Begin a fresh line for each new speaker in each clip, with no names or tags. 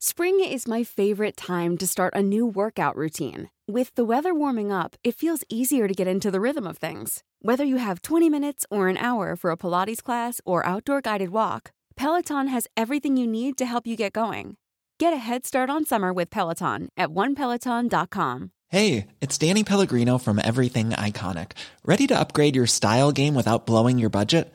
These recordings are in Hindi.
Spring is my favorite time to start a new workout routine. With the weather warming up, it feels easier to get into the rhythm of things. Whether you have 20 minutes or an hour for a Pilates class or outdoor guided walk, Peloton has everything you need to help you get going. Get a head start on summer with Peloton at onepeloton.com.
Hey, it's Danny Pellegrino from Everything Iconic. Ready to upgrade your style game without blowing your budget?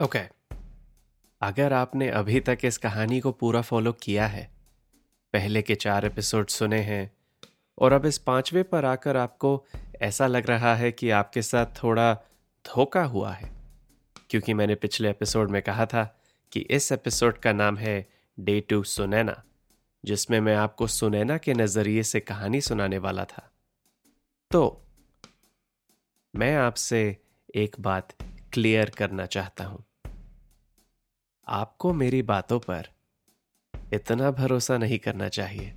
Okay. अगर आपने अभी तक इस कहानी को पूरा फॉलो किया है, पहले के चार एपिसोड सुने हैं, और अब इस पांचवे पर आकर आपको ऐसा लग रहा है कि आपके साथ थोड़ा धोखा हुआ है, क्योंकि मैंने पिछले एपिसोड में कहा था कि इस एपिसोड का नाम है डे टू सुनैना जिसमें मैं आपको सुनैना के नज़रिए से कहानी सुनाने वाला था तो मैं आपसे एक बात क्लियर करना चाहता हूँ। आपको मेरी बातों पर इतना भरोसा नहीं करना चाहिए।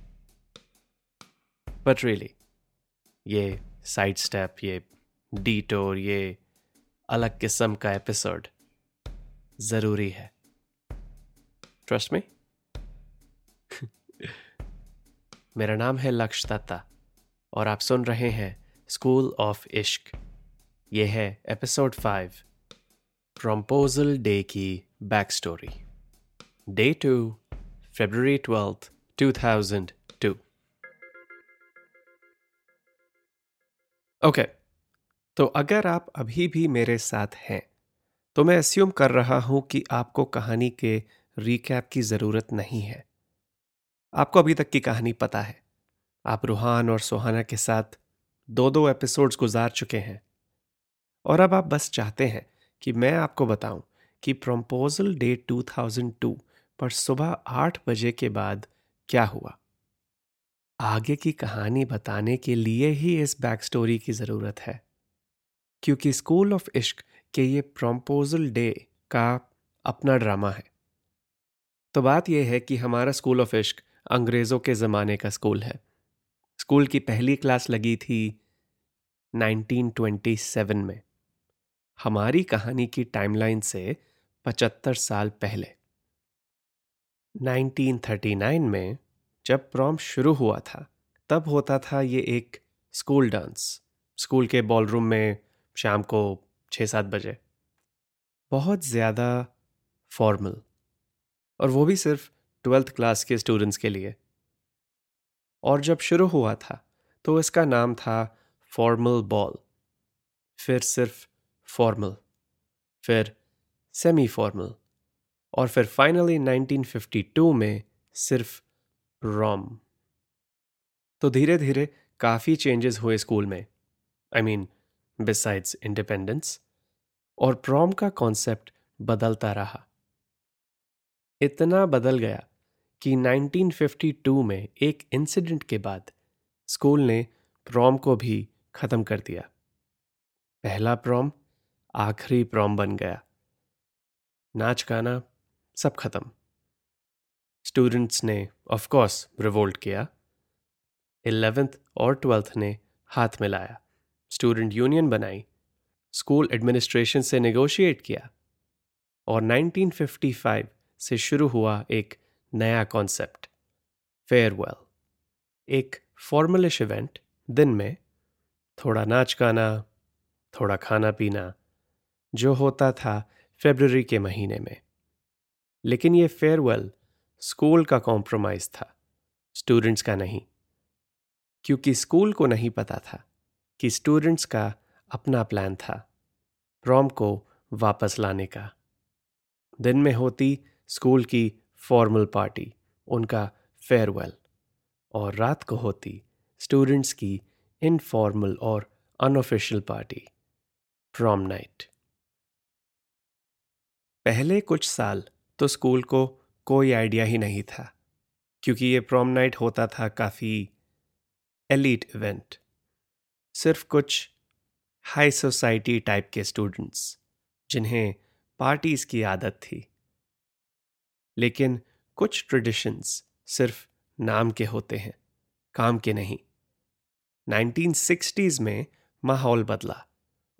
बट रियली ये साइड स्टेप ये डीटोर ये अलग किस्म का एपिसोड ज़रूरी है। ट्रस्ट में मेरा नाम है लक्ष दत्ता और आप सुन रहे हैं स्कूल ऑफ़ इश्क ये है एपिसोड फाइव प्रम्पोजल डे की back story day two February twelfth two thousand two okay तो अगर आप अभी भी मेरे साथ हैं तो मैं अस्यूम कर रहा हूँ कि आपको कहानी के रिकैप की ज़रूरत नहीं है। आपको अभी तक की कहानी पता है। आप रूहान और सोहाना के साथ दो दो एपिसोड्स गुजार चुके हैं। और अब आप बस चाहते हैं कि मैं आपको बताऊँ कि प्रम्पोजल डे 2002 पर सुबह आठ बजे के बाद क्या हुआ। आगे की कहानी बताने के लिए ही इस बैक स्टोरी की ज़रूरत है। क्योंकि स्कूल ऑफ़ इश्क के ये प्रम्पोजल डे का अपना ड्रामा है। तो बात यह है कि हमारा स्कूल ऑफ़ इश्क अंग्रेज़ों के ज़माने का स्कूल है। स्कूल की पहली क्लास लगी थी 1927 में। हमारी कहानी की टाइमलाइन से 75 साल पहले। 1939 में जब प्रॉम शुरू हुआ था, तब होता था ये एक स्कूल डांस। स्कूल के बॉल रूम में शाम को छः सात बजे। बहुत ज़्यादा फॉर्मल। और वो भी सिर्फ़ ट्वेल्थ क्लास के स्टूडेंट्स के लिए। और जब शुरू हुआ था तो इसका नाम था फॉर्मल बॉल। फिर सिर्फ़ फॉर्मल फिर सेमी फॉर्मल और फिर फाइनली 1952 में सिर्फ़ रॉम तो धीरे धीरे काफ़ी चेंजेस हुए स्कूल में। आई मीन बिसाइड्स इंडिपेंडेंस और प्रॉम का कॉन्सेप्ट बदलता रहा। इतना बदल गया कि 1952 में एक इंसिडेंट के बाद स्कूल ने प्रॉम को भी ख़त्म कर दिया। पहला प्रॉम आखिरी प्रॉम बन गया। नाच गाना सब खत्म। स्टूडेंट्स ने ऑफ़ कोर्स रिवोल्ट किया। इलेवेंथ और ट्वेल्थ ने हाथ मिलाया। स्टूडेंट यूनियन बनाई। स्कूल एडमिनिस्ट्रेशन से नेगोशिएट किया। और 1955 से शुरू हुआ एक नया कॉन्सेप्ट फेयरवेल एक फॉर्मलिश इवेंट दिन में थोड़ा नाच गाना, थोड़ा खाना पीना। जो होता था फेबररी के महीने में। लेकिन ये फेयरवेल स्कूल का कॉम्प्रोमाइज था स्टूडेंट्स का नहीं। क्योंकि स्कूल को नहीं पता था कि स्टूडेंट्स का अपना प्लान था प्रॉम को वापस लाने का। दिन में होती स्कूल की फॉर्मल पार्टी उनका फेयरवेल और रात को होती स्टूडेंट्स की इनफॉर्मल और अनऑफिशियल पार्टी प्रॉम नाइट पहले कुछ साल तो स्कूल को कोई आइडिया ही नहीं था, क्योंकि ये प्रॉम नाइट होता था काफ़ी एलिट इवेंट सिर्फ़ कुछ हाई सोसाइटी टाइप के स्टूडेंट्स जिन्हें पार्टीज़ की आदत थी। लेकिन कुछ ट्रेडिशंस सिर्फ़ नाम के होते हैं, काम के नहीं। 1960s में माहौल बदला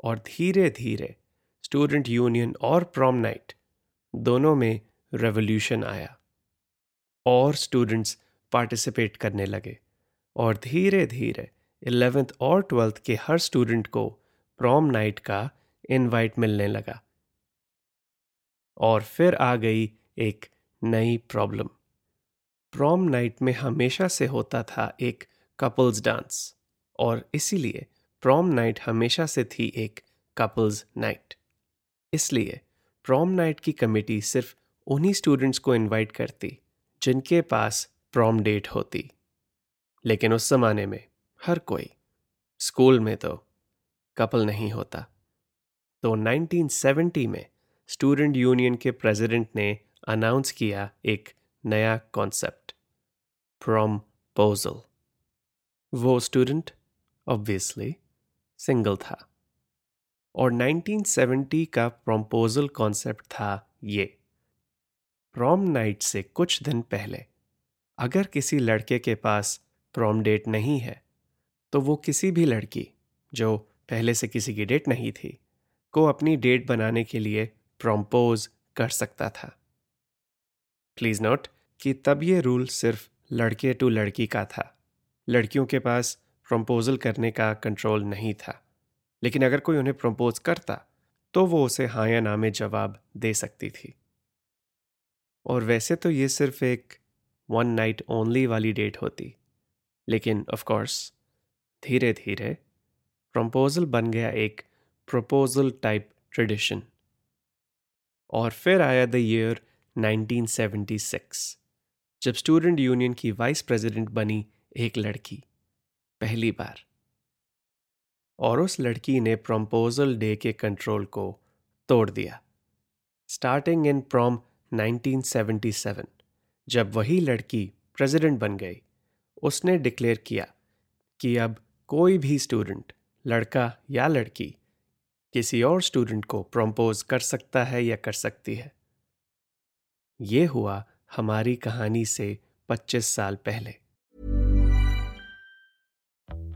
और धीरे धीरे स्टूडेंट यूनियन और प्रॉम नाइट दोनों में रेवोल्यूशन आया। और स्टूडेंट्स पार्टिसिपेट करने लगे और धीरे धीरे इलेवेंथ और ट्वेल्थ के हर स्टूडेंट को प्रॉम नाइट का इनवाइट मिलने लगा। और फिर आ गई एक नई प्रॉब्लम प्रॉम नाइट में हमेशा से होता था एक कपल्स डांस और इसीलिए प्रॉम नाइट हमेशा से थी एक कपल्स नाइट इसलिए प्रॉम नाइट की कमेटी सिर्फ़ उन्हीं स्टूडेंट्स को इनवाइट करती, जिनके पास प्रॉम डेट होती। लेकिन उस जमाने में हर कोई स्कूल में तो कपल नहीं होता। तो 1970 में स्टूडेंट यूनियन के प्रेसिडेंट ने अनाउंस किया एक नया कॉन्सेप्ट प्रोमपोजल वो स्टूडेंट ऑब्वियसली सिंगल था। और 1970 का प्रोम्पोजल कॉन्सेप्ट था ये। प्रॉम नाइट से कुछ दिन पहले, अगर किसी लड़के के पास प्रॉम डेट नहीं है तो वो किसी भी लड़की, जो पहले से किसी की डेट नहीं थी, को अपनी डेट बनाने के लिए प्रोम्पोज कर सकता था। प्लीज़ नोट कि तब ये रूल सिर्फ़ लड़के टू लड़की का था। लड़कियों के पास प्रम्पोजल करने का कंट्रोल नहीं था। लेकिन अगर कोई उन्हें प्रम्पोज करता तो वो उसे हाँ या ना में जवाब दे सकती थी। और वैसे तो ये सिर्फ़ एक वन नाइट ओनली वाली डेट होती, लेकिन ऑफ़ कोर्स धीरे धीरे प्रम्पोजल बन गया एक प्रपोजल टाइप ट्रेडिशन और फिर आया द ईयर 1976 जब स्टूडेंट यूनियन की वाइस प्रेसिडेंट बनी एक लड़की, पहली बार। और उस लड़की ने प्रम्पोजल डे के कंट्रोल को तोड़ दिया। स्टार्टिंग इन प्रॉम 1977 जब वही लड़की प्रेसिडेंट बन गई, उसने डिक्लेयर किया कि अब कोई भी स्टूडेंट, लड़का या लड़की, किसी और स्टूडेंट को प्रम्पोज कर सकता है या कर सकती है। ये हुआ हमारी कहानी से 25 साल पहले।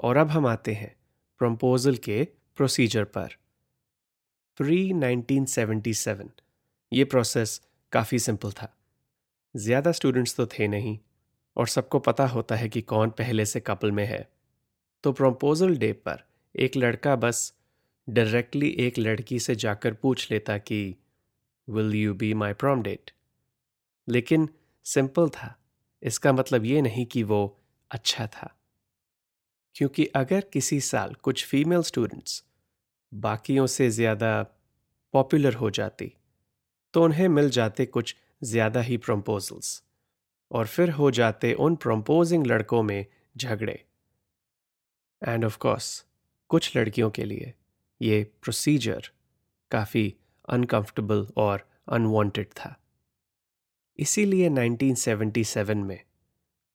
और अब हम आते हैं प्रम्पोजल के प्रोसीजर पर। प्री 1977 ये प्रोसेस काफ़ी सिंपल था। ज़्यादा स्टूडेंट्स तो थे नहीं और सबको पता होता है कि कौन पहले से कपल में है। तो प्रम्पोजल डे पर एक लड़का बस डायरेक्टली एक लड़की से जाकर पूछ लेता कि will you be my prom date लेकिन सिंपल था। इसका मतलब ये नहीं कि वो अच्छा था। क्योंकि अगर किसी साल कुछ फीमेल स्टूडेंट्स बाकियों से ज़्यादा पॉपुलर हो जाती तो उन्हें मिल जाते कुछ ज़्यादा ही प्रम्पोजल्स और फिर हो जाते उन प्रम्पोजिंग लड़कों में झगड़े। एंड ऑफ़ कोर्स कुछ लड़कियों के लिए ये प्रोसीजर काफ़ी अनकंफर्टेबल और अनवांटेड था। इसीलिए 1977 में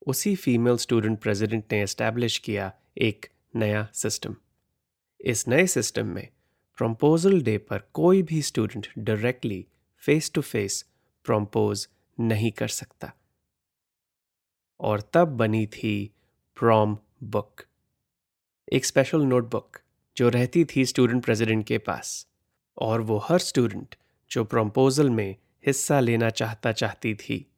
उसी फीमेल स्टूडेंट प्रेसिडेंट ने एस्टैब्लिश किया एक नया सिस्टम इस नए सिस्टम में प्रम्पोजल डे पर कोई भी student directly face to face propose नहीं कर सकता। और तब बनी थी प्रॉम बुक एक स्पेशल नोटबुक जो रहती थी स्टूडेंट प्रेसिडेंट के पास। और वो हर स्टूडेंट जो प्रम्पोजल में हिस्सा लेना चाहता चाहती थी।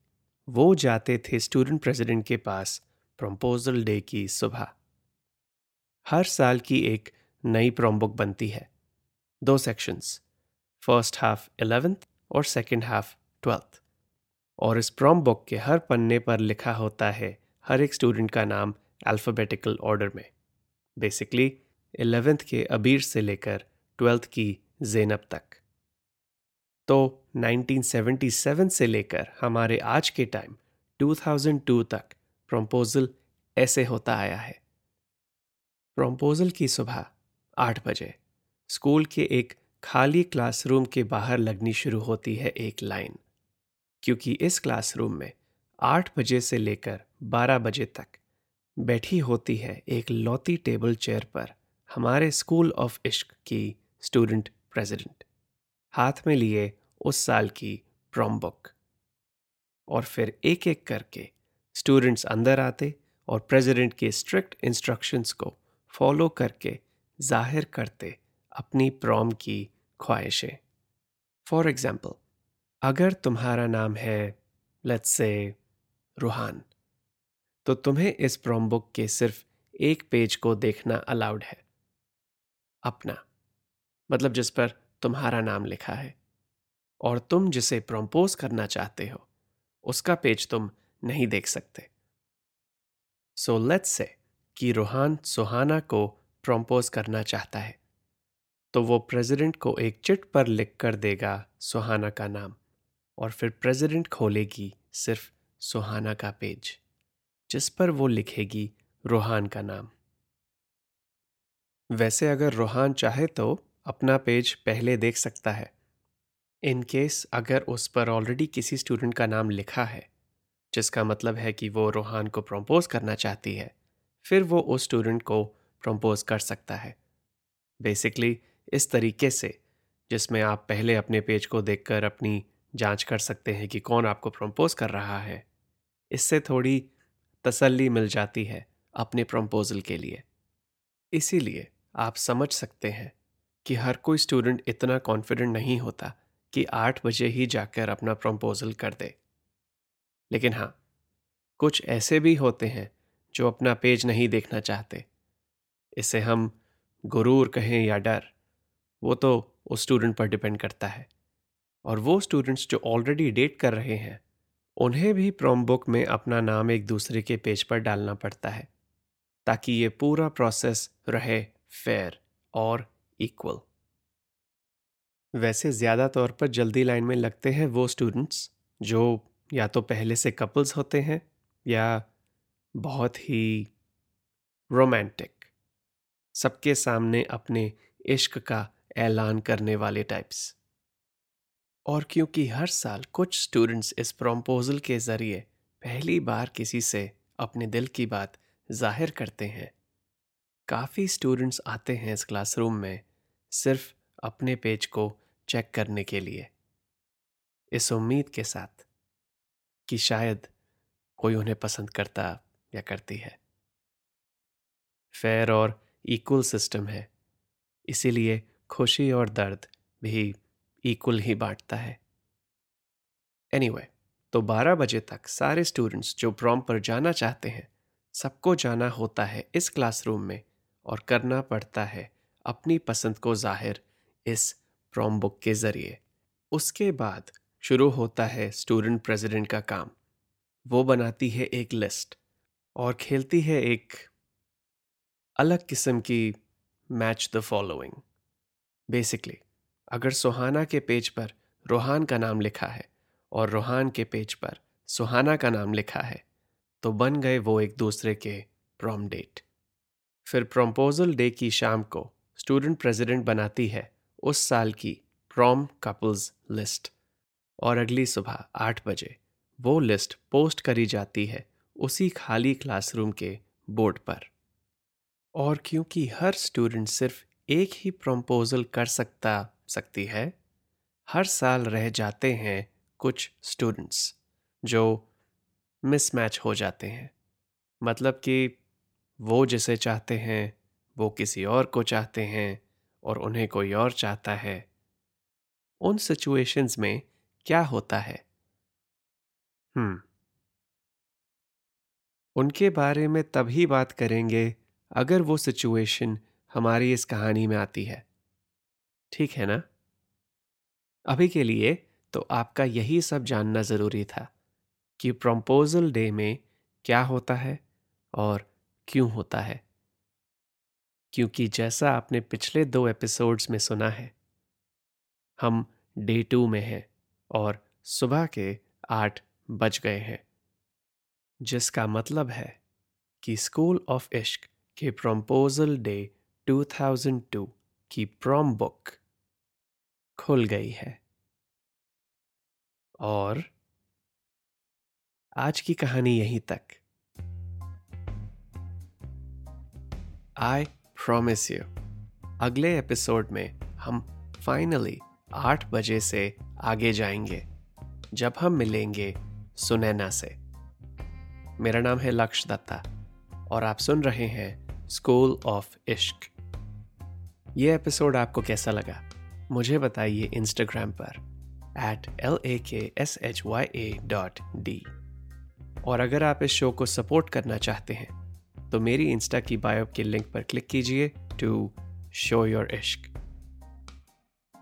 वो जाते थे स्टूडेंट प्रेसिडेंट के पास प्रम्पोजल डे की सुबह। हर साल की एक नई प्रॉम बुक बनती है। दो सेक्शंस फ़र्स्ट हाफ़ इलेवेंथ और सेकेंड हाफ़ ट्वेल्थ और इस प्रॉम बुक के हर पन्ने पर लिखा होता है हर एक स्टूडेंट का नाम अल्फ़ाबेटिकल ऑर्डर में। बेसिकली एलेवेंथ के अबीर से लेकर ट्वेल्थ की जेनब तक। तो 1977 से लेकर हमारे आज के टाइम 2002 तक प्रम्पोजल ऐसे होता आया है। प्रम्पोजल की सुबह आठ बजे, स्कूल के एक खाली क्लासरूम के बाहर लगनी शुरू होती है एक लाइन, क्योंकि इस क्लासरूम में आठ बजे से लेकर बारह बजे तक बैठी होती है एक लौती टेबल चेयर पर हमारे स्कूल ऑफ़ इश्क की स्टूडेंट प्रेसिडेंट। हाथ में लिए उस साल की प्रॉम बुक और फिर एक एक करके स्टूडेंट्स अंदर आते और प्रेसिडेंट के स्ट्रिक्ट इंस्ट्रक्शंस को फॉलो करके ज़ाहिर करते अपनी प्रॉम की ख्वाहिशें. फॉर एग्ज़ाम्पल अगर तुम्हारा नाम है लेट्स से रूहान तो तुम्हें इस प्रॉम बुक के सिर्फ़ एक पेज को देखना अलाउड है. अपना मतलब जिस पर तुम्हारा नाम लिखा है, और तुम जिसे प्रम्पोज करना चाहते हो, उसका पेज तुम नहीं देख सकते। सो लेट्स से कि रूहान सुहाना को प्रम्पोज करना चाहता है तो वो प्रेसिडेंट को एक चिट पर लिख कर देगा सुहाना का नाम, और फिर प्रेसिडेंट खोलेगी सिर्फ़ सुहाना का पेज, जिस पर वो लिखेगी रोहान का नाम। वैसे अगर रोहान चाहे तो अपना पेज पहले देख सकता है। इन केस अगर उस पर ऑलरेडी किसी स्टूडेंट का नाम लिखा है, जिसका मतलब है कि वो रोहान को प्रम्पोज करना चाहती है, फिर वो उस स्टूडेंट को प्रम्पोज कर सकता है। बेसिकली इस तरीके से, जिसमें आप पहले अपने पेज को देखकर अपनी जाँच कर सकते हैं कि कौन आपको प्रम्पोज कर रहा है। इससे थोड़ी तसल्ली मिल जाती है अपने प्रम्पोजल के लिए। इसीलिए आप समझ सकते हैं कि हर कोई स्टूडेंट इतना कॉन्फिडेंट नहीं होता कि आठ बजे ही जाकर अपना प्रम्पोजल कर दे। लेकिन हाँ कुछ ऐसे भी होते हैं जो अपना पेज नहीं देखना चाहते। इसे हम गुरूर कहें या डर, वो तो उस स्टूडेंट पर डिपेंड करता है। और वो स्टूडेंट्स जो ऑलरेडी डेट कर रहे हैं, उन्हें भी प्रॉम बुक में अपना नाम एक दूसरे के पेज पर डालना पड़ता है, ताकि ये पूरा प्रोसेस रहे फेयर और इक्वल वैसे ज़्यादा तौर पर जल्दी लाइन में लगते हैं वो स्टूडेंट्स जो या तो पहले से कपल्स होते हैं या बहुत ही रोमांटिक सबके सामने अपने इश्क का ऐलान करने वाले टाइप्स और क्योंकि हर साल कुछ स्टूडेंट्स इस प्रम्पोजल के ज़रिए पहली बार किसी से अपने दिल की बात ज़ाहिर करते हैं काफ़ी स्टूडेंट्स आते हैं इस क्लासरूम में सिर्फ़ अपने पेज को चेक करने के लिए इस उम्मीद के साथ कि शायद कोई उन्हें पसंद करता या करती है। फेयर और इक्वल सिस्टम है इसीलिए खुशी और दर्द भी इक्वल ही बांटता है। एनीवे anyway, तो 12 बजे तक सारे स्टूडेंट्स जो प्रॉम पर जाना चाहते हैं सबको जाना होता है इस क्लासरूम में और करना पड़ता है अपनी पसंद को ज़ाहिर इस प्रॉम बुक के ज़रिए। उसके बाद शुरू होता है स्टूडेंट प्रेसिडेंट का काम। वो बनाती है एक लिस्ट और खेलती है एक अलग किस्म की मैच द फॉलोइंग बेसिकली अगर सुहाना के पेज पर रोहान का नाम लिखा है और रोहान के पेज पर सुहाना का नाम लिखा है तो बन गए वो एक दूसरे के प्रॉम डेट फिर प्रम्पोजल डे की शाम को स्टूडेंट प्रेसिडेंट बनाती है उस साल की प्रॉम कपल्स लिस्ट और अगली सुबह आठ बजे वो लिस्ट पोस्ट करी जाती है उसी खाली क्लासरूम के बोर्ड पर। और क्योंकि हर स्टूडेंट सिर्फ़ एक ही प्रम्पोजल कर सकता, सकती है, हर साल रह जाते हैं कुछ स्टूडेंट्स जो मिसमैच हो जाते हैं। मतलब कि वो जिसे चाहते हैं, वो किसी और को चाहते हैं और उन्हें कोई और चाहता है। उन सिचुएशंस में क्या होता है? हम्म। उनके बारे में तभी बात करेंगे अगर वो सिचुएशन हमारी इस कहानी में आती है। ठीक है ना? अभी के लिए तो आपका यही सब जानना ज़रूरी था कि प्रम्पोजल डे में क्या होता है और क्यों होता है? क्योंकि जैसा आपने पिछले दो एपिसोड्स में सुना है, हम डे टू में हैं और सुबह के आठ बज गए हैं। जिसका मतलब है कि स्कूल ऑफ़ इश्क के प्रम्पोजल डे 2002 की प्रॉम बुक खुल गई है। और आज की कहानी यहीं तक। आई प्रोमिस यू अगले एपिसोड में हम फाइनली आठ बजे से आगे जाएँगे। जब हम मिलेंगे सुनैना से। मेरा नाम है लक्ष्य दत्ता और आप सुन रहे हैं स्कूल ऑफ़ इश्क ये एपिसोड आपको कैसा लगा? मुझे बताइए इंस्टाग्राम पर at L A K S H Y A dot D और अगर आप इस शो को सपोर्ट करना चाहते हैं तो मेरी इंस्टा की बायो के लिंक पर क्लिक कीजिए टू शो योर इश्क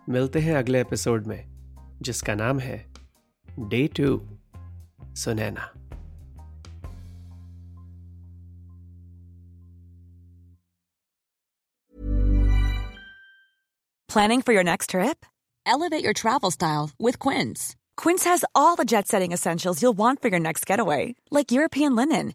मिलते हैं अगले एपिसोड में जिसका नाम है day to Sunaina
Planning for your next trip? Elevate your travel style with Quince. Quince has all the jet setting essentials you'll want for your next getaway, like European linen,